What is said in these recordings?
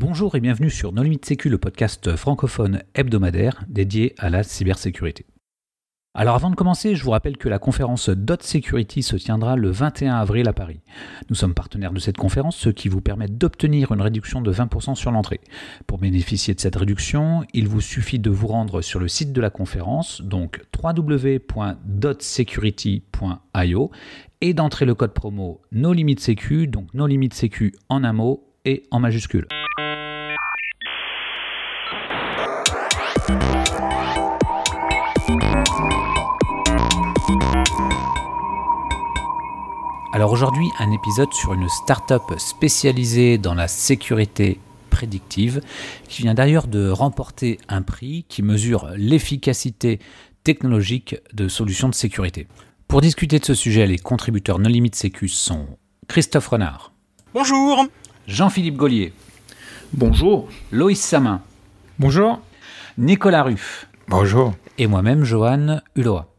Bonjour et bienvenue sur No Limit Sécu, le podcast francophone hebdomadaire dédié à la cybersécurité. Alors avant de commencer, je vous rappelle que la conférence Dot Security se tiendra le 21 avril à Paris. Nous sommes partenaires de cette conférence, ce qui vous permet d'obtenir une réduction de 20% sur l'entrée. Pour bénéficier de cette réduction, il vous suffit de vous rendre sur le site de la conférence, donc www.dotsecurity.io, et d'entrer le code promo No Limit Sécu, donc No Limit Sécu en un mot et en majuscule. Alors aujourd'hui, un épisode sur une start-up spécialisée dans la sécurité prédictive, qui vient d'ailleurs de remporter un prix qui mesure l'efficacité technologique de solutions de sécurité. Pour discuter de ce sujet, les contributeurs No Limit Sécu sont Christophe Renard. Bonjour. Jean-Philippe Gaulier. Bonjour. Loïs Samin. Bonjour. Nicolas Ruff. Bonjour. Et moi-même, Johan Hulot.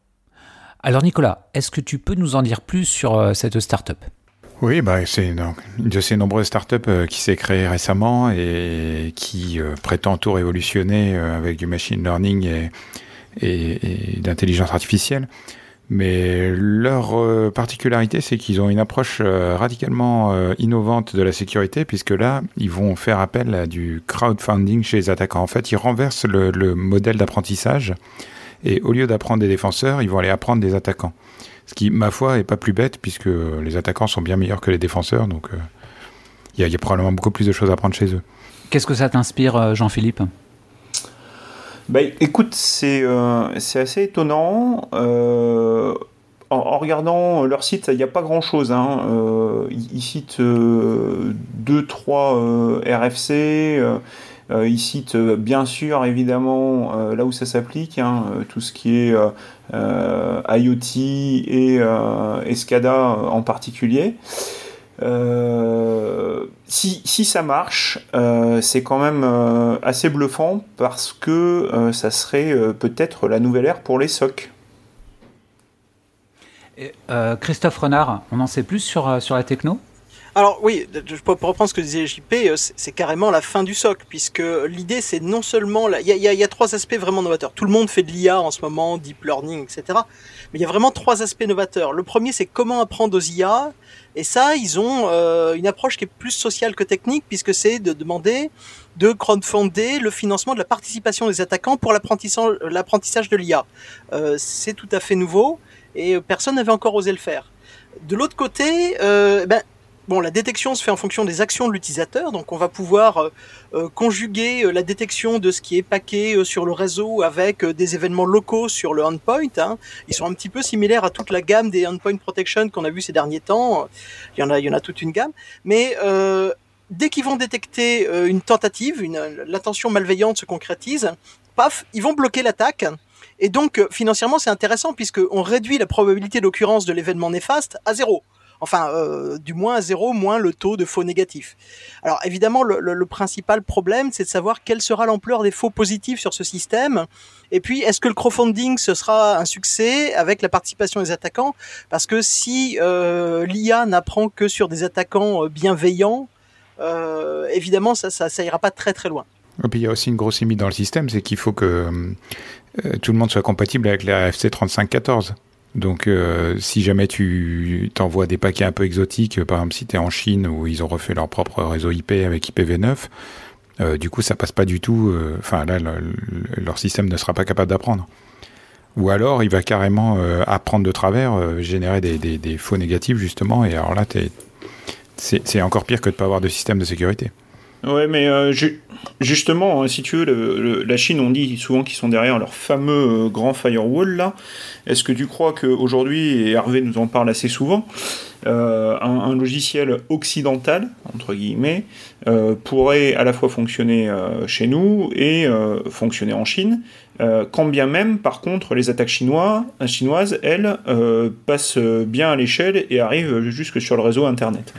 Alors Nicolas, est-ce que tu peux nous en dire plus sur euh, cette start-up? Oui, bah, c'est une de ces nombreuses startups euh, qui s'est créée récemment et qui euh, prétend tout révolutionner avec du machine learning et, d'intelligence artificielle. Mais leur particularité, c'est qu'ils ont une approche radicalement innovante de la sécurité, puisque là, ils vont faire appel à du crowdfunding chez les attaquants. En fait, ils renversent le modèle d'apprentissage et au lieu d'apprendre des défenseurs, ils vont aller apprendre des attaquants. Ce qui, ma foi, est pas plus bête, puisque les attaquants sont bien meilleurs que les défenseurs, donc euh, il y, a probablement beaucoup plus de choses à apprendre chez eux. Qu'est-ce que ça t'inspire, euh, Jean-Philippe? Bah, écoute, c'est euh, assez étonnant. En, regardant leur site, il n'y a pas grand-chose. Hein. ils, citent deux, trois RFC. Euh, il cite euh, bien sûr évidemment euh, là où ça s'applique, hein, tout ce qui est IoT et SCADA en particulier. si, si, ça marche, c'est quand même assez bluffant parce que ça serait peut-être la nouvelle ère pour les SOC. Christophe Renard, on en sait plus sur, sur la techno? Alors oui, je peux reprendre ce que disait JP, euh, c'est carrément la fin du SOC, puisque l'idée c'est non seulement... Il y, y, a trois aspects vraiment novateurs. Tout le monde fait de l'IA en ce moment, deep learning, etc. Mais il y a vraiment trois aspects novateurs. Le premier c'est comment apprendre aux IA, et ça ils ont euh, une approche qui est plus sociale que technique, puisque c'est de demander de crowdfunder le financement de la participation des attaquants pour l'apprentissage de l'IA. Euh, c'est tout à fait nouveau, et personne n'avait encore osé le faire. De l'autre côté, euh, ben, Bon, la détection se fait en fonction des actions de l'utilisateur, donc on va pouvoir euh, euh, conjuguer euh, la détection de ce qui est paqué sur le réseau avec des événements locaux sur le endpoint. Hein. Ils sont un petit peu similaires à toute la gamme des endpoint protection qu'on a vu ces derniers temps. Il y en a, toute une gamme, mais dès qu'ils vont détecter une tentative, une l'intention malveillante se concrétise, paf, ils vont bloquer l'attaque. Et donc financièrement c'est intéressant puisqu'on réduit la probabilité d'occurrence de l'événement néfaste à zéro enfin euh, du moins à zéro, moins le taux de faux négatifs. Alors évidemment, le, principal problème, c'est de savoir quelle sera l'ampleur des faux positifs sur ce système. Et puis, est-ce que le crowdfunding, ce sera un succès avec la participation des attaquants? Parce que si euh, l'IA n'apprend que sur des attaquants euh, bienveillants, évidemment, ça, ça, ira pas très très loin. Et puis il y a aussi une grosse limite dans le système, c'est qu'il faut que tout le monde soit compatible avec la FC 3514. Donc, euh, si jamais tu t'envoies des paquets un peu exotiques, par exemple si tu es en Chine où ils ont refait leur propre réseau IP avec IPv9, euh, du coup ça passe pas du tout. Euh, enfin là, leur système ne sera pas capable d'apprendre. Ou alors il va carrément apprendre de travers, générer des, des, faux négatifs justement, et alors là c'est encore pire que de ne pas avoir de système de sécurité. Ouais, mais justement, hein, si tu veux, la Chine, on dit souvent qu'ils sont derrière leur fameux grand firewall là. Est-ce que tu crois qu'aujourd'hui, et Hervé nous en parle assez souvent, euh, un, logiciel occidental, entre guillemets, euh, pourrait à la fois fonctionner euh, chez nous et fonctionner en Chine, quand bien même, par contre, les attaques chinois, chinoises, elles, passent bien à l'échelle et arrivent jusque sur le réseau Internet?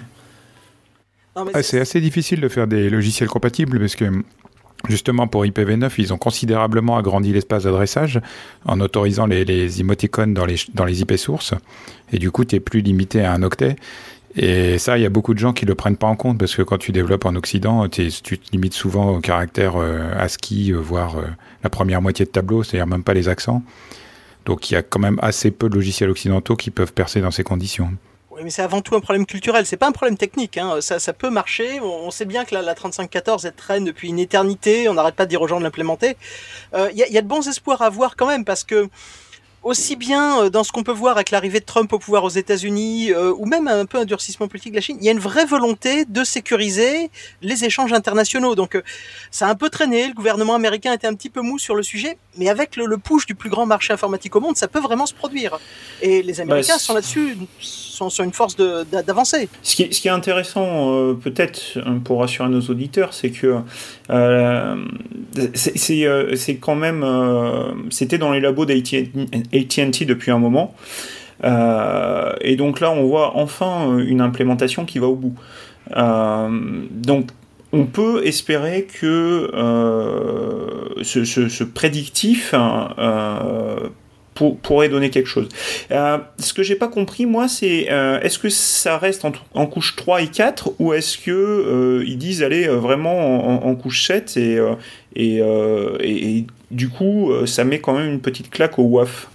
Ah, c'est assez difficile de faire des logiciels compatibles parce que Justement, pour IPv9, ils ont considérablement agrandi l'espace d'adressage en autorisant les, les, émoticônes dans les, dans les IP sources. Et du coup, tu es plus limité à un octet. Et ça, il y a beaucoup de gens qui le prennent pas en compte parce que quand tu développes en Occident, tu te limites souvent au caractère ASCII, voire la première moitié de tableau, c'est-à-dire même pas les accents. Donc il y a quand même assez peu de logiciels occidentaux qui peuvent percer dans ces conditions. Mais c'est avant tout un problème culturel, c'est pas un problème technique. Hein. Ça, ça, peut marcher. On sait bien que la, la 3514 elle traîne depuis une éternité. On n'arrête pas de dire aux gens de l'implémenter. Il euh, y, a, de bons espoirs à voir quand même parce que aussi bien euh, dans ce qu'on peut voir avec l'arrivée de Trump au pouvoir aux États-Unis, euh, ou même un peu un durcissement politique de la Chine, il y a une vraie volonté de sécuriser les échanges internationaux. Donc ça a un peu traîné, le gouvernement américain était un petit peu mou sur le sujet, mais avec le, le push du plus grand marché informatique au monde, ça peut vraiment se produire. Et les Américains bah, sont là-dessus, sont sur une force d'avancer. Ce qui, ce qui est intéressant, peut-être pour rassurer nos auditeurs, c'est que c'est quand même, c'était dans les labos d'AT&T ATT depuis un moment. Euh, et donc là, on voit enfin euh, une implémentation qui va au bout. Euh, donc, on peut espérer que ce, prédictif pourrait donner quelque chose. ce que j'ai pas compris, moi, c'est est-ce que ça reste en, couche 3 et 4 ou est-ce que ils disent aller vraiment en, couche 7 et, et, et, du coup, ça met quand même une petite claque au WAF?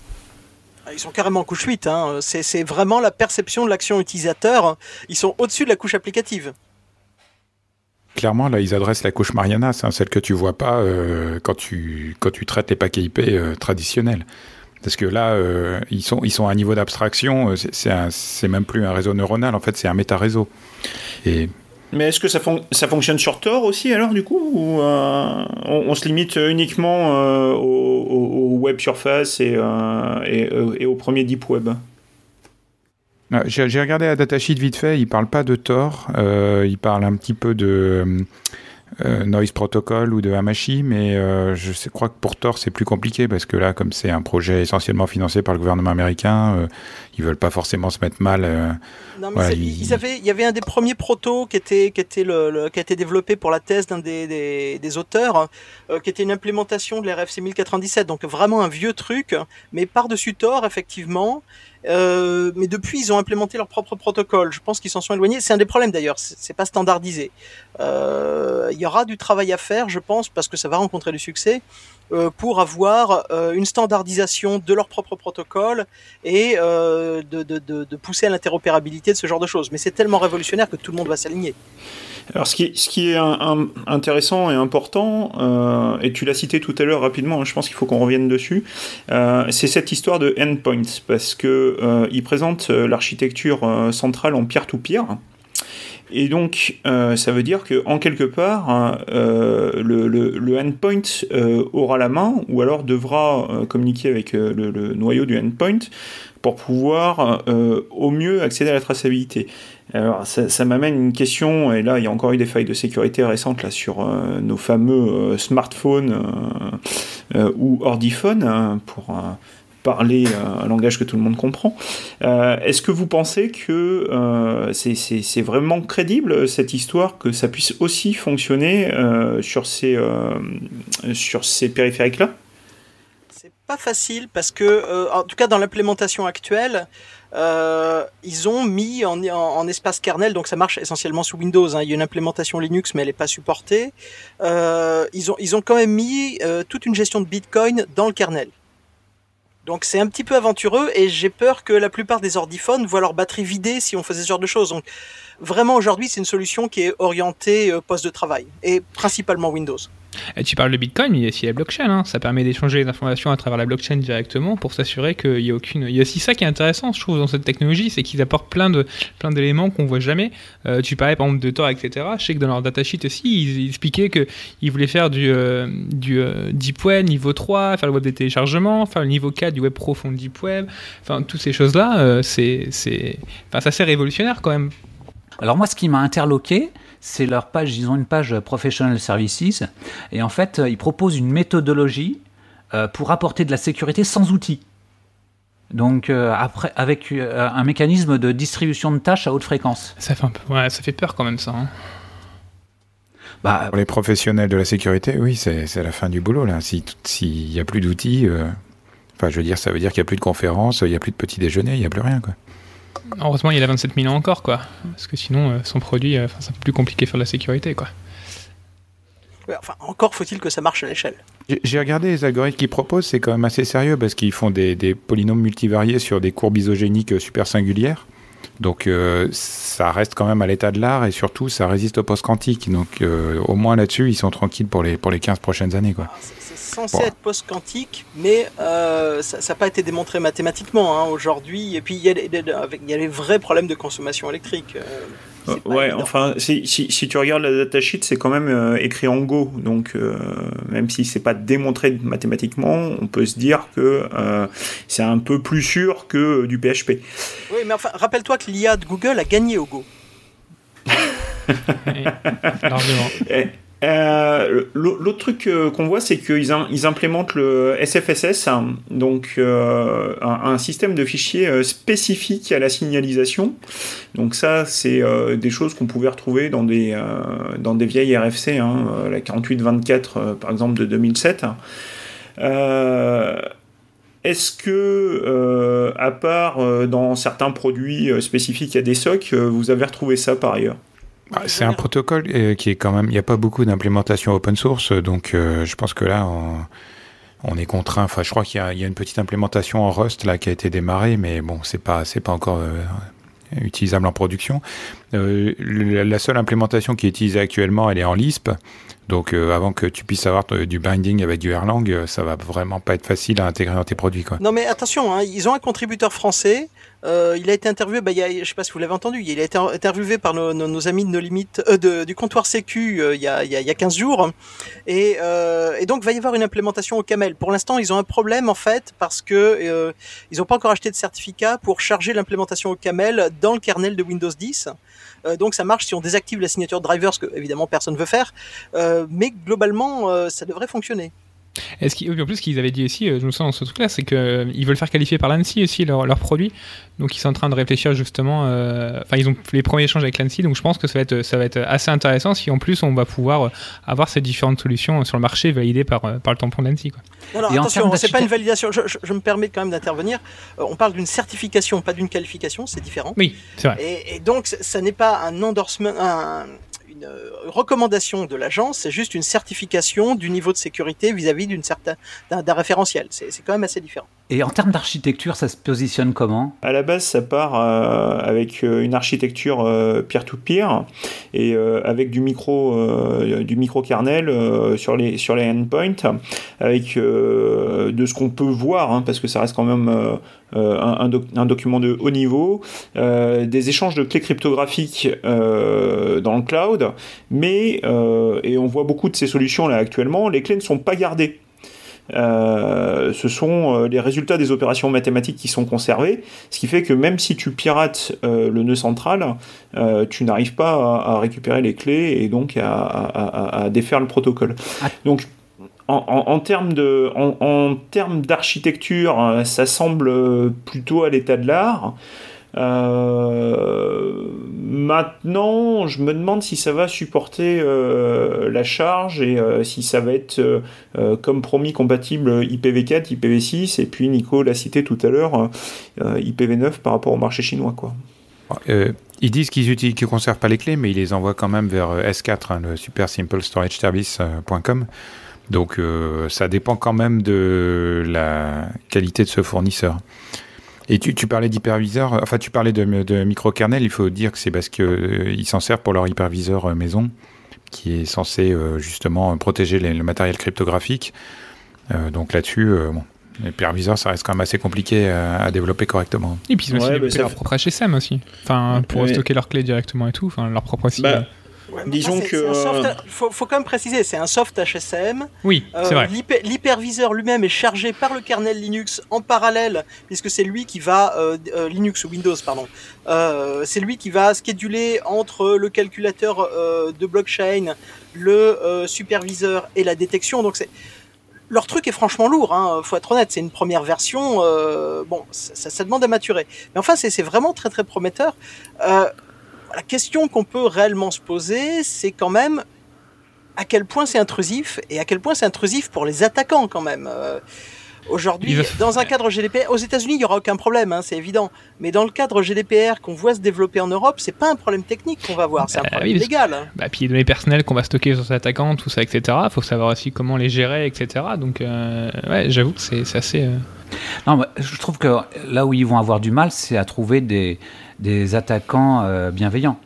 Ah, ils sont carrément en couche 8. Hein. C'est vraiment la perception de l'action utilisateur. Ils sont au-dessus de la couche applicative. Clairement, là, ils adressent la couche Mariana, c'est celle que tu vois pas euh, quand, tu, quand tu traites les paquets IP euh, traditionnels. Parce que là, euh, ils, sont, ils sont à un niveau d'abstraction, c'est même plus un réseau neuronal, en fait, c'est un méta-réseau. Et mais est-ce que ça, fonctionne sur Tor aussi alors du coup ou on, se limite uniquement au, web surface et, euh, et, au premier deep web? J'ai regardé la datasheet vite fait, il parle pas de Tor, il parle un petit peu de Noise Protocol ou de Hamachi, mais je crois que pour Tor c'est plus compliqué parce que là, comme c'est un projet essentiellement financé par le gouvernement américain, ils veulent pas forcément se mettre mal. Euh, non, mais ils... avaient, il y avait un des premiers protos qui était, qui était le, qui a été développé pour la thèse d'un des, des, des, auteurs, euh, qui était une implémentation de l'RFC 1097, donc vraiment un vieux truc, mais par-dessus Tor, effectivement. Euh, mais depuis, ils ont implémenté leur propre protocole. Je pense qu'ils s'en sont éloignés. C'est un des problèmes d'ailleurs. C'est pas standardisé. Euh, il y aura du travail à faire, je pense, parce que ça va rencontrer du succès. Euh, pour avoir euh, une standardisation de leur propre protocole et euh, de, pousser à l'interopérabilité de ce genre de choses. Mais c'est tellement révolutionnaire que tout le monde va s'aligner. Alors ce qui, est intéressant et important, et tu l'as cité tout à l'heure rapidement, hein, je pense qu'il faut qu'on revienne dessus, c'est cette histoire de endpoints, parce que il présente l'architecture centrale en peer-to-peer. -peer, et donc, euh, ça veut dire qu'en quelque part, hein, euh, le, le, endpoint euh, aura la main, ou alors devra communiquer avec le, noyau du endpoint pour pouvoir au mieux accéder à la traçabilité. Alors, ça, m'amène une question, et là, il y a encore eu des failles de sécurité récentes là, sur nos fameux smartphones ou ordiphones, hein, pour parler euh, un langage que tout le monde comprend. Euh, est-ce que vous pensez que euh, c'est vraiment crédible cette histoire que ça puisse aussi fonctionner sur ces, périphériques-là? C'est pas facile parce que, en tout cas dans l'implémentation actuelle, ils ont mis en, espace kernel, donc ça marche essentiellement sous Windows. Hein. Il y a une implémentation Linux, mais elle n'est pas supportée. ils, ont, ils ont quand même mis toute une gestion de Bitcoin dans le kernel. Donc c'est un petit peu aventureux et j'ai peur que la plupart des ordiphones voient leur batterie vidée si on faisait ce genre de choses. Donc vraiment aujourd'hui c'est une solution qui est orientée euh, poste de travail et principalement Windows. Et tu parles de Bitcoin, mais il y a aussi la blockchain. Hein. Ça permet d'échanger les informations à travers la blockchain directement pour s'assurer qu'il n'y a aucune. Il y a aussi ça qui est intéressant, je trouve, dans cette technologie, c'est qu'ils apportent plein de plein d'éléments qu'on voit jamais. Euh, tu parlais par exemple de Tor, etc. Je sais que dans leur datasheet aussi, ils, expliquaient qu'ils voulaient faire du, euh, euh, Deep Web niveau 3, faire le web des téléchargements, faire le niveau 4 du web profond Deep Web. Enfin, toutes ces choses-là, c'est c'est enfin, assez révolutionnaire quand même. Alors moi, ce qui m'a interloqué, c'est leur page, ils ont une page Professional Services, et en fait, ils proposent une méthodologie euh, pour apporter de la sécurité sans outils. Donc euh, après, avec euh, un mécanisme de distribution de tâches à haute fréquence. Ça fait, un peu, ouais, ça fait peur quand même ça. Hein. Bah, pour les professionnels de la sécurité, oui, c'est la fin du boulot là. S'il n'y a plus d'outils, enfin je veux dire, ça veut dire qu'il n'y a plus de conférences, il n'y a plus de petit déjeuner, il n'y a plus rien quoi. Heureusement, il a 27 millions encore, quoi. Parce que sinon, son produit, c'est plus compliqué de faire de la sécurité, quoi. enfin, encore faut-il que ça marche à l'échelle. J'ai regardé les algorithmes qu'ils proposent, c'est quand même assez sérieux parce qu'ils font des, des, polynômes multivariés sur des courbes isogéniques super singulières. Donc euh, ça reste quand même à l'état de l'art et surtout ça résiste au post-quantique. Donc euh, au moins là-dessus, ils sont tranquilles pour les, pour les 15 prochaines années. Quoi. Ah, c'est censé être post-quantique, mais euh, ça n'a pas été démontré mathématiquement hein, aujourd'hui. Et puis il y, y, a les vrais problèmes de consommation électrique. Euh, ouais, enfin, si, si, si, tu regardes la datasheet, c'est quand même euh, écrit en Go. Donc, euh, même si c'est pas démontré mathématiquement, on peut se dire que c'est un peu plus sûr que du PHP. Oui, mais enfin, rappelle-toi que l'IA de Google a gagné au Go. Largement. Euh, l'autre truc euh, qu'on voit, c'est qu'ils ils implémentent le SFSS, hein, donc euh, un, système de fichiers spécifique à la signalisation. Donc ça, c'est des choses qu'on pouvait retrouver dans des, dans des vieilles RFC, hein, la 4824 par exemple de 2007. Est-ce que, à part dans certains produits spécifiques à des SOC, vous avez retrouvé ça par ailleurs? C'est un protocole euh, qui est quand même. Il n'y a pas beaucoup d'implémentation open source, donc euh, je pense que là, on, est contraint. Enfin, je crois qu'il y, a une petite implémentation en Rust là qui a été démarrée, mais bon, c'est pas c'est pas encore euh, utilisable en production. la seule implémentation qui est utilisée actuellement, elle est en Lisp. Donc avant que tu puisses avoir du binding avec du Erlang, ça va vraiment pas être facile à intégrer dans tes produits. Quoi. Non mais attention, hein, ils ont un contributeur français euh, il a été interviewé, bah, il sais pas si vous l'avez entendu, il a été interviewé par nos, amis de nos limites, euh, du comptoir Sécu euh, il, y a, il, y a, 15 jours. Et, donc, va y avoir une implémentation au Camel. Pour l'instant, ils ont un problème en fait parce que ils n'ont pas encore acheté de certificat pour charger l'implémentation au Camel dans le kernel de Windows 10. donc, ça marche si on désactive la signature driver, ce que évidemment personne ne veut faire. mais globalement, ça devrait fonctionner. Est-ce en plus, ce qu'ils avaient dit aussi, je me sens dans ce truc-là, c'est qu'ils veulent faire qualifier par l'ANSI aussi leurs leur produits. Donc ils sont en train de réfléchir justement. Euh, enfin, ils ont les premiers échanges avec l'ANSI, donc je pense que ça va être ça va être assez intéressant si en plus on va pouvoir euh, avoir ces différentes solutions sur le marché validées par euh, par le tampon de l'ANSI. Alors attention, c'est pas une validation. Je, je, me permets quand même d'intervenir. on parle d'une certification, pas d'une qualification, c'est différent. Oui, c'est vrai. Et, et, donc ça n'est pas un endorsement, un, une euh, recommandation de l'agence, c'est juste une certification du niveau de sécurité vis-à-vis d'une certaine d'un référentiel. C'est quand même assez différent. Et en termes d'architecture, ça se positionne comment? À la base, ça part euh, avec euh, une architecture peer-to-peer et avec du micro du micro kernel sur les sur les endpoints, avec de ce qu'on peut voir, hein, parce que ça reste quand même un, un, document de haut niveau, des échanges de clés cryptographiques dans le cloud mais, euh, et on voit beaucoup de ces solutions là actuellement, les clés ne sont pas gardées. Euh, ce sont euh, les résultats des opérations mathématiques qui sont conservés, ce qui fait que même si tu pirates le nœud central, tu n'arrives pas à, récupérer les clés et donc à, défaire le protocole. Ah. Donc en, termes de, en termes d'architecture, ça semble plutôt à l'état de l'art. Euh, maintenant, je me demande si ça va supporter euh, la charge et euh, si ça va être, comme promis, compatible IPv4, IPv6, et puis Nico l'a cité tout à l'heure, IPv9 par rapport au marché chinois. Quoi. ils disent qu'ils utilisent, qu'ils conservent pas les clés, mais ils les envoient quand même vers S4, hein, le Super Simple Storage Service.com. Donc ça dépend quand même de la qualité de ce fournisseur. Et tu, tu parlais d'hyperviseur, enfin tu parlais de, de microkernel, il faut dire que c'est parce qu'ils euh, s'en servent pour leur hyperviseur euh, maison, qui est censé euh, justement protéger le matériel cryptographique. donc là-dessus, bon, l'hyperviseur, ça reste quand même assez compliqué à, développer correctement. Et puis ils ont aussi bah, leur propre HSM aussi, enfin pour stocker leurs clés directement et tout, enfin leur propre bah, Disons que. Euh, faut, faut, quand même préciser, c'est un soft HSM. Oui, c'est vrai. L'hyperviseur lui-même est chargé par le kernel Linux en parallèle, puisque c'est lui qui va. Euh, euh, Linux ou Windows, pardon. c'est lui qui va scheduler entre le calculateur de blockchain, le superviseur et la détection. Donc c'est. Leur truc est franchement lourd, hein, faut être honnête. C'est une première version. bon, ça, ça, demande à maturer. Mais enfin, c'est vraiment très très prometteur. Euh, la question qu'on peut réellement se poser, c'est quand même à quel point c'est intrusif et à quel point c'est intrusif pour les attaquants quand même. Euh, Aujourd'hui, dans un cadre GDPR, aux États-Unis, il y aura aucun problème, hein, c'est évident. Mais dans le cadre GDPR qu'on voit se développer en Europe, c'est pas un problème technique qu'on va voir, c'est un Bah problème oui, parce- légal. hein. Bah, puis les données personnelles qu'on va stocker sur cet attaquant, tout ça, etc. Faut savoir aussi comment les gérer, etc. Donc, euh, ouais, j'avoue que c'est assez. euh, Non, mais je trouve que là où ils vont avoir du mal, c'est à trouver des, des attaquants euh, bienveillants.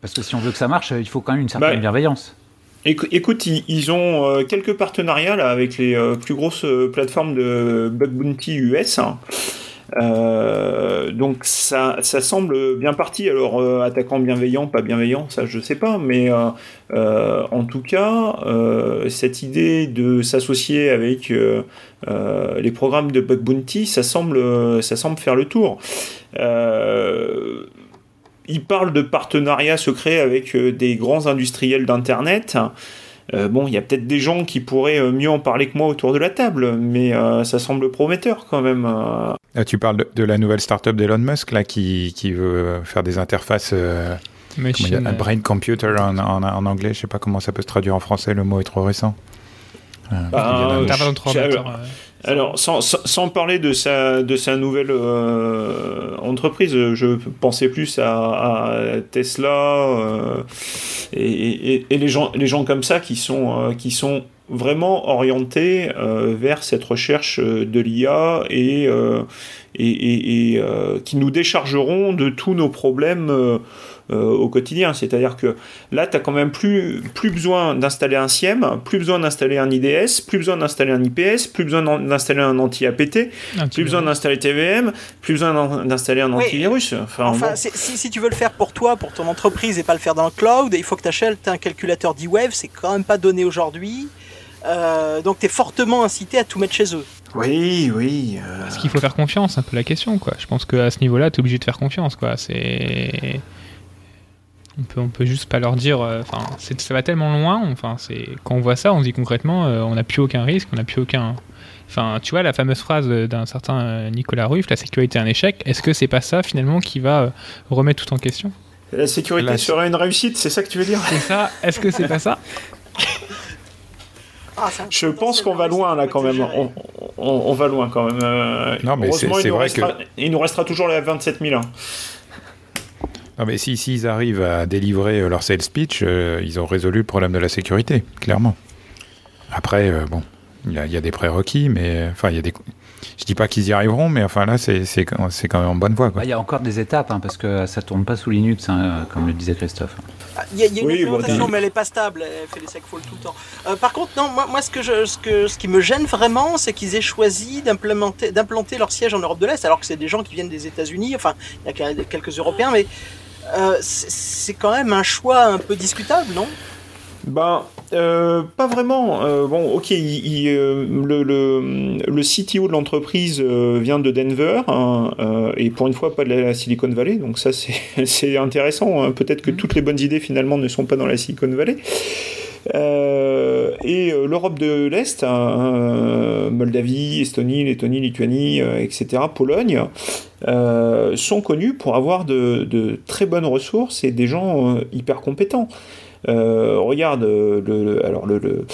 Parce que si on veut que ça marche, il faut quand même une certaine Bah, bienveillance. Écou- Écoute, ils, ils ont euh, quelques partenariats là, avec les euh, plus grosses euh, plateformes de bug bounty US. hein. Euh, donc ça, ça semble bien parti. Alors euh, attaquant bienveillant, pas bienveillant, ça je sais pas, mais euh, en tout cas, cette idée de s'associer avec les programmes de bug bounty, ça semble, ça semble faire le tour. Il parle de partenariats secrets avec des grands industriels d'Internet. Bon, il y a peut-être des gens qui pourraient mieux en parler que moi autour de la table, mais ça semble prometteur quand même. Ah, tu parles de, de la nouvelle startup d'Elon Musk là, qui, qui veut faire des interfaces euh, comment il y a- machine, un euh, brain computer en, en, en anglais. Je sais pas comment ça peut se traduire en français. Le mot est trop récent. Euh, Bah, Alors, sans, sans, sans parler de sa, de sa nouvelle euh, entreprise, je pensais plus à, à Tesla euh, et, et- et les, gens, les gens comme ça qui sont, euh, qui sont vraiment orientés euh, vers cette recherche euh, de l'IA et, euh, et, et- et, euh, qui nous déchargeront de tous nos problèmes au quotidien. C'est-à-dire que là, tu n'as quand même plus, plus besoin d'installer un SIEM, plus besoin d'installer un IDS, plus besoin d'installer un IPS, plus besoin d'installer un anti-APT, plus besoin d'installer TVM, plus besoin d'installer un antivirus. Enfin, Enfin, bon. c'est- si, si tu veux le faire pour toi, pour ton entreprise et pas le faire dans le cloud, il faut que tu achètes un calculateur D-Wave, c'est quand même pas donné aujourd'hui. Euh, donc tu es fortement incité à tout mettre chez eux. Oui, oui. euh, Est-ce qu'il faut faire confiance C'est un peu la question, quoi. Je pense qu'à ce niveau-là, t'es obligé de faire confiance, quoi. C'est. On peut, on peut juste pas leur dire. euh, Enfin, ça va tellement loin. Enfin, c'est quand on voit ça, on se dit concrètement, euh, on n'a plus aucun risque, on n'a plus aucun. Enfin, tu vois la fameuse phrase d'un certain euh, Nicolas Ruff, la sécurité est un échec. Est-ce que c'est pas ça finalement qui va euh, remettre tout en question? La sécurité Là, serait une réussite, c'est ça que tu veux dire? C'est ça Est-ce que c'est pas ça? Ah, Je pense qu'on va loin là quand même. On, on- on va loin quand même. Euh, Non, mais heureusement, c'est- il c'est nous vrai restera- il nous restera toujours la 27 000. hein. Non, mais si s'ils arrivent à délivrer euh, leur sales pitch, euh, ils ont résolu le problème de la sécurité, clairement. Après, euh, bon, il y, a- il y a des prérequis, mais enfin, il y a des. Je dis pas qu'ils y arriveront, mais enfin là, c'est c'est quand c'est quand même en bonne voie, quoi. Bah, Il y a encore des étapes, hein, parce que ça tourne pas sous Linux, hein, comme le disait Christophe. Ah, Il y a, il y a une Oui, implémentation, mais elle est pas stable. Elle fait des segfalls tout le temps. Euh, par contre, non, moi, moi ce, que je, ce, que, ce qui me gêne vraiment, c'est qu'ils aient choisi d'implanter leur siège en Europe de l'Est, alors que c'est des gens qui viennent des États-Unis. Enfin, il y a quelques Européens, mais euh, c'est c'est quand même un choix un peu discutable, non? Ben, euh, pas vraiment. Euh, bon, ok, il- il, euh, le, le, le CTO de l'entreprise vient de Denver, hein, et pour une fois pas de la Silicon Valley, donc ça c'est intéressant. hein. Peut-être que toutes les bonnes idées finalement ne sont pas dans la Silicon Valley. Euh, et euh, l'Europe de l'Est, hein, euh, Moldavie, Estonie, Lettonie, Lituanie, etc., Pologne, sont connus pour avoir de, de très bonnes ressources et des gens hyper compétents. Euh, regarde, euh, alors le, le-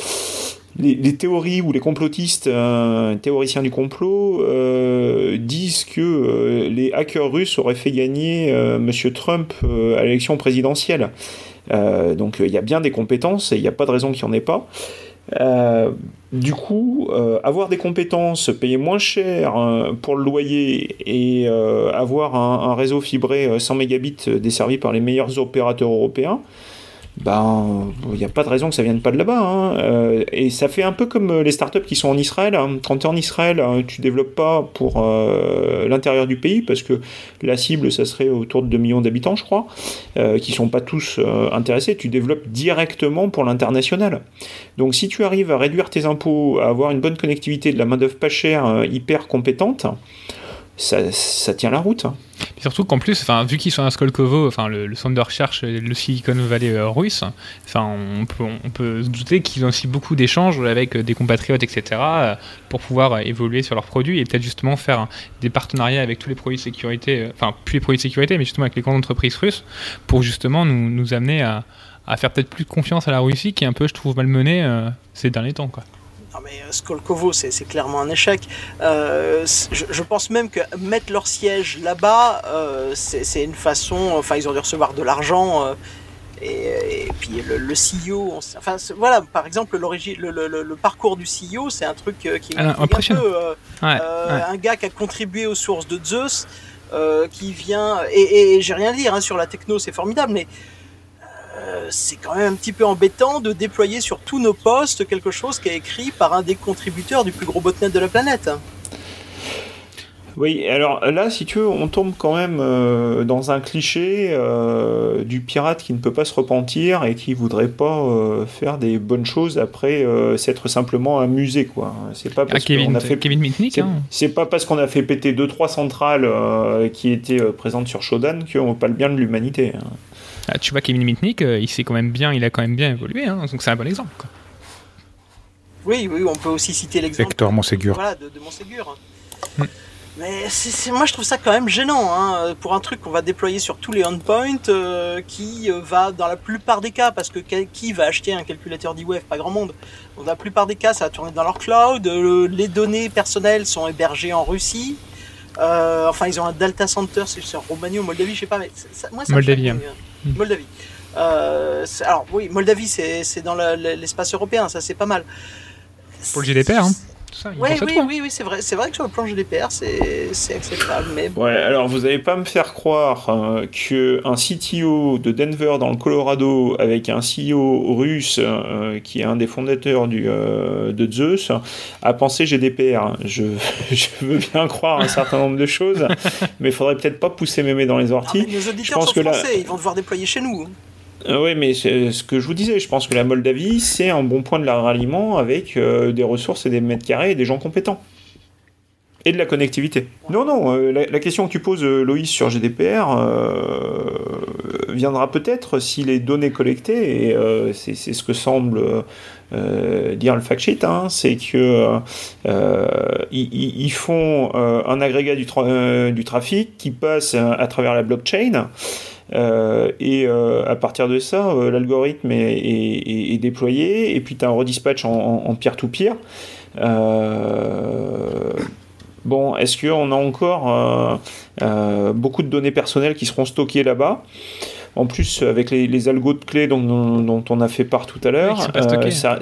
les, théories ou les complotistes, euh, théoriciens du complot, disent que les hackers russes auraient fait gagner Monsieur Trump à l'élection présidentielle. Donc il y a bien des compétences et il n'y a pas de raison qu'il n'y en ait pas. Du coup, avoir des compétences, payer moins cher pour le loyer et avoir un, un réseau fibré euh, 100 mégabits desservi par les meilleurs opérateurs européens, ben, il n'y a pas de raison que ça vienne pas de là-bas. hein. Euh, et ça fait un peu comme euh, les startups qui sont en Israël. hein. Quand tu es en Israël, hein, tu développes pas pour euh, l'intérieur du pays parce que la cible, ça serait autour de 2 millions d'habitants, je crois, euh, qui sont pas tous intéressés. Tu développes directement pour l'international. Donc si tu arrives à réduire tes impôts, à avoir une bonne connectivité, de la main-d'œuvre pas chère, hyper compétente, ça, tient la route. hein. Surtout qu'en plus, vu qu'ils sont à Skolkovo, le, le centre de recherche, le Silicon Valley euh, russe, on peut, on peut se douter qu'ils ont aussi beaucoup d'échanges avec euh, des compatriotes, etc., euh, pour pouvoir évoluer sur leurs produits et peut-être justement faire hein, des partenariats avec tous les produits de sécurité, enfin, plus les produits de sécurité, mais justement avec les grandes entreprises russes, pour justement nous, amener à, faire peut-être plus confiance à la Russie, qui est un peu, je trouve, malmenée ces derniers temps, quoi. Non mais Skolkovo, c'est clairement un échec. je, je, pense même que mettre leur siège là-bas, c'est une façon. Enfin, ils ont dû recevoir de l'argent et, puis le, le, CEO, enfin voilà, par exemple le, le, parcours du CEO, c'est un truc euh, qui est ah, un peu euh, euh, un gars qui a contribué aux sources de Zeus, qui vient et, j'ai rien à dire hein, sur la techno, c'est formidable, mais c'est quand même un petit peu embêtant de déployer sur tous nos postes quelque chose qui est écrit par un des contributeurs du plus gros botnet de la planète. Oui, alors là, si tu veux, on tombe quand même euh, dans un cliché euh, du pirate qui ne peut pas se repentir et qui voudrait pas euh, faire des bonnes choses après s'être simplement amusé, quoi. C'est pas parce ah, qu'on a fait Kevin Mitnick, hein. C'est pas parce qu'on a fait péter deux trois centrales qui étaient présentes sur Shodan qu'on parle bien de l'humanité. Hein. Ah, tu vois, Kevin Mitnick, il s'est quand même bien, il a quand même bien évolué, hein, donc c'est un bon exemple. Quoi. Oui, oui, on peut aussi citer l'exemple. Hector Monségur. Voilà, de, de Monségur. Hmm. Mais moi je trouve ça quand même gênant hein, pour un truc qu'on va déployer sur tous les endpoints euh, qui euh, va dans la plupart des cas parce que qui va acheter un calculateur d'e-wave? Pas grand monde. Dans la plupart des cas ça va tourner dans leur cloud. Euh, les données personnelles sont hébergées en Russie. enfin ils ont un data center c'est sur Roumanie ou Moldavie je sais pas mais moi ça Moldavie. Hein. Moldavie. alors oui Moldavie c'est dans l'espace européen ça c'est pas mal. Pour le GDPR hein oui, oui, oui, oui, c'est vrai, c'est vrai que sur le plan GDPR, c'est acceptable. Mais Ouais, alors vous n'allez pas me faire croire euh, qu'un CTO de Denver dans le Colorado avec un CEO russe euh, qui est un des fondateurs du, euh, de Zeus a pensé GDPR. Je, je, veux bien croire un certain nombre de choses, mais il faudrait peut-être pas pousser mémé dans les orties. Ah, nos auditeurs je pense sont que français, ils vont devoir déployer chez nous. Euh, oui, mais ce que je vous disais. Je pense que la Moldavie, c'est un bon point de la ralliement avec euh, des ressources et des mètres carrés et des gens compétents. Et de la connectivité. Non, non, euh, la, question que tu poses, Loïs, sur GDPR viendra peut-être si les données collectées, et c'est ce que semble dire le fact sheet, hein, c'est que ils, font un agrégat du, du, trafic qui passe à travers la blockchain. Euh, et euh, à partir de ça, euh, l'algorithme est, déployé, et puis tu as un redispatch en peer-to-peer. bon, est-ce qu'on a encore beaucoup de données personnelles qui seront stockées là-bas? En plus, avec les, algos de clés dont, on a fait part tout à l'heure, ça,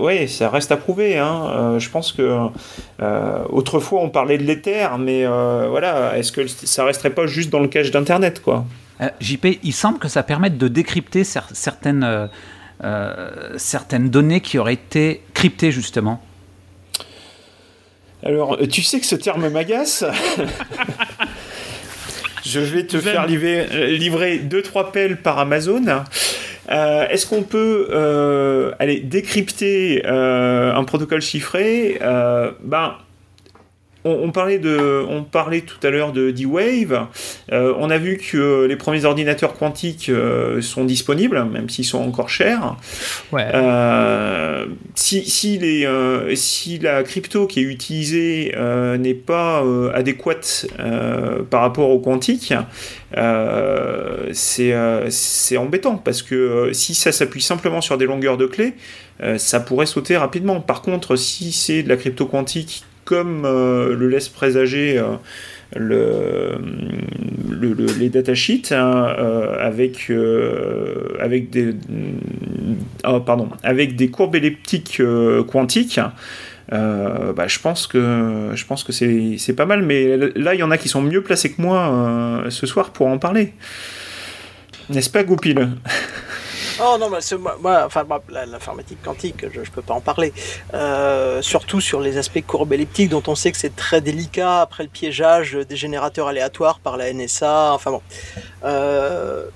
ouais, ça reste à prouver. Hein. je pense que autrefois on parlait de l'Ether, mais voilà, est-ce que ça resterait pas juste dans le cache d'Internet, quoi? Euh, JP, il semble que ça permette de décrypter certaines, euh, euh, certaines données qui auraient été cryptées justement. Alors, tu sais que ce terme m'agace Je vais te faire livrer, livrer deux trois pelles par Amazon. Est-ce qu'on peut aller décrypter un protocole chiffré? Ben, on, parlait de, on parlait tout à l'heure de D-Wave. Euh, on a vu que les premiers ordinateurs quantiques euh, sont disponibles, même s'ils sont encore chers. Euh, si, si, les, si la crypto qui est utilisée n'est pas adéquate par rapport au quantique, c'est embêtant parce que si ça s'appuie simplement sur des longueurs de clés, ça pourrait sauter rapidement. Par contre, si c'est de la crypto quantique comme euh, le laisse présager euh, le, les datasheets hein, euh, avec, avec, des, ah, pardon, avec des courbes elliptiques quantiques. Bah, je pense que je pense que c'est pas mal, mais là il y en a qui sont mieux placés que moi ce soir pour en parler. N'est-ce pas, Goupil? Oh non, mais moi, enfin, l'informatique quantique, je ne peux pas en parler. Euh, surtout sur les aspects courbes elliptiques, dont on sait que c'est très délicat après le piégeage des générateurs aléatoires par la NSA. Enfin bon. Euh,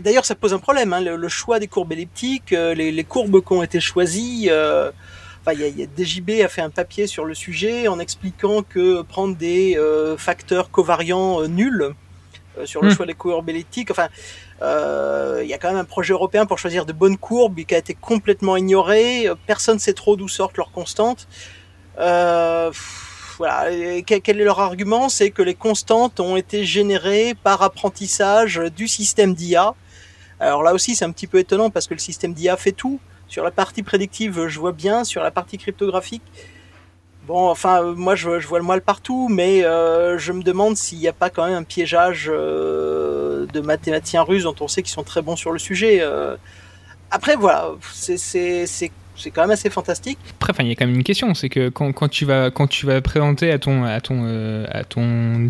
d'ailleurs, ça pose un problème. Hein, le, choix des courbes elliptiques, euh, les, courbes qui ont été choisies. Enfin, il y, a, DJB a fait un papier sur le sujet en expliquant que prendre des facteurs covariants nuls sur le hmm. choix des courbes elliptiques, enfin euh, il y a quand même un projet européen pour choisir de bonnes courbes qui a été complètement ignoré. Personne ne sait trop d'où sortent leurs constantes. Euh, voilà. quel est leur argument? C'est que les constantes ont été générées par apprentissage du système d'IA. Alors là aussi, c'est un petit peu étonnant parce que le système d'IA fait tout. Sur la partie prédictive, je vois bien. Sur la partie cryptographique, bon, enfin, moi, je, vois le mal partout, mais je me demande s'il n'y a pas quand même un piégeage de mathématiciens russes dont on sait qu'ils sont très bons sur le sujet. après, voilà, c'est c'est quand même assez fantastique. Après, il y a quand même une question, c'est que quand, tu vas présenter à ton euh,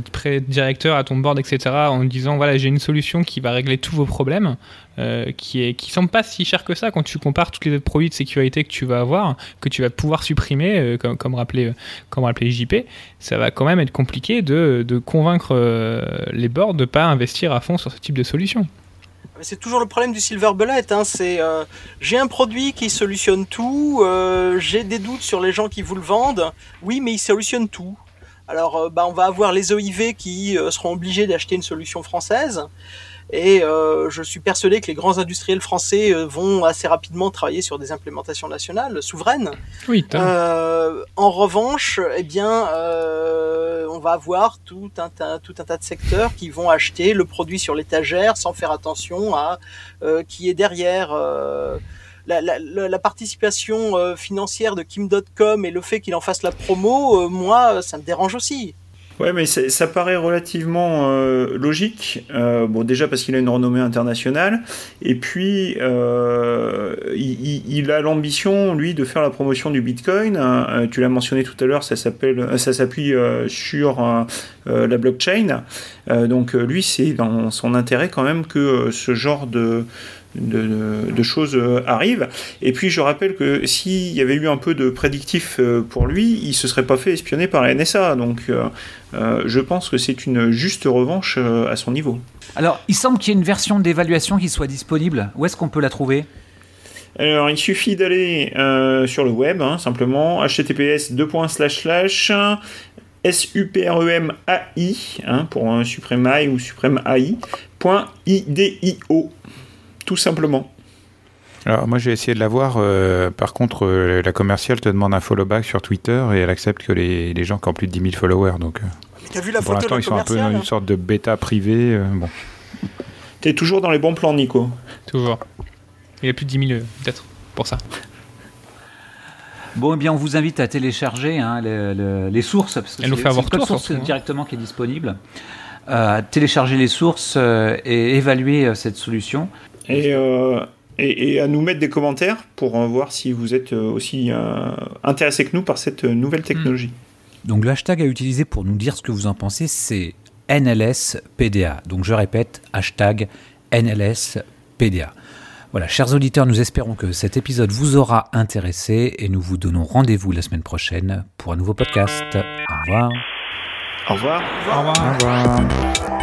directeur, à ton board, etc., en disant voilà j'ai une solution qui va régler tous vos problèmes, euh, qui est qui semble pas si cher que ça quand tu compares tous les autres produits de sécurité que tu vas avoir, que tu vas pouvoir supprimer, euh, comme, comme rappelé comme JP, ça va quand même être compliqué de, de convaincre les boards de pas investir à fond sur ce type de solution. C'est toujours le problème du silver bullet. Hein. C'est euh, j'ai un produit qui solutionne tout. Euh, j'ai des doutes sur les gens qui vous le vendent. Oui, mais il solutionne tout. Alors, euh, bah, on va avoir les OIV qui seront obligés d'acheter une solution française. Et euh, je suis persuadé que les grands industriels français euh, vont assez rapidement travailler sur des implémentations nationales souveraines. Oui. Euh, en revanche, eh bien, euh, on va avoir tout un, tas, tout un tas de secteurs qui vont acheter le produit sur l'étagère sans faire attention à euh, qui est derrière. La, la, la, participation financière de Kim.com et le fait qu'il en fasse la promo, moi, ça me dérange aussi. Ouais, mais ça paraît relativement euh, logique. Euh, bon, déjà parce qu'il a une renommée internationale, et puis euh, il, il, a l'ambition, lui, de faire la promotion du Bitcoin. Tu l'as mentionné tout à l'heure, ça s'appelle, ça s'appuie sur la blockchain. donc lui, c'est dans son intérêt quand même que ce genre de de, choses euh, arrivent. Et puis je rappelle que s'il y avait eu un peu de prédictif euh, pour lui, il se serait pas fait espionner par la NSA. Donc euh, je pense que c'est une juste revanche à son niveau. Alors il semble qu'il y ait une version d'évaluation qui soit disponible. Où est-ce qu'on peut la trouver? Alors, il suffit d'aller sur le web, hein, simplement, https SUPREMAI, hein, pour un Supreme AI ou Supreme AI.idio tout simplement. Alors moi j'ai essayé de la voir, euh, par contre euh, la commerciale te demande un follow back sur Twitter et elle accepte que les, les gens qui ont plus de 10 000 followers. Donc, euh, vu la pour l'instant ils sont un peu dans une sorte de bêta privée. bon. T'es toujours dans les bons plans Nico Toujours. Il y a plus de 10 000 peut-être pour ça. Bon, eh bien, on vous invite à télécharger hein, les, sources, parce que c'est le code source hein. directement qui est disponible. Euh, télécharger les sources et évaluer cette solution. Euh, et, et, à nous mettre des commentaires pour euh, voir si vous êtes euh, aussi intéressé que nous par cette nouvelle technologie. Donc le hashtag à utiliser pour nous dire ce que vous en pensez, c'est NLSPDA. Donc je répète, hashtag NLSPDA. Voilà, chers auditeurs, nous espérons que cet épisode vous aura intéressé et nous vous donnons rendez-vous la semaine prochaine pour un nouveau podcast. Au revoir. Au revoir. Au revoir. Au revoir.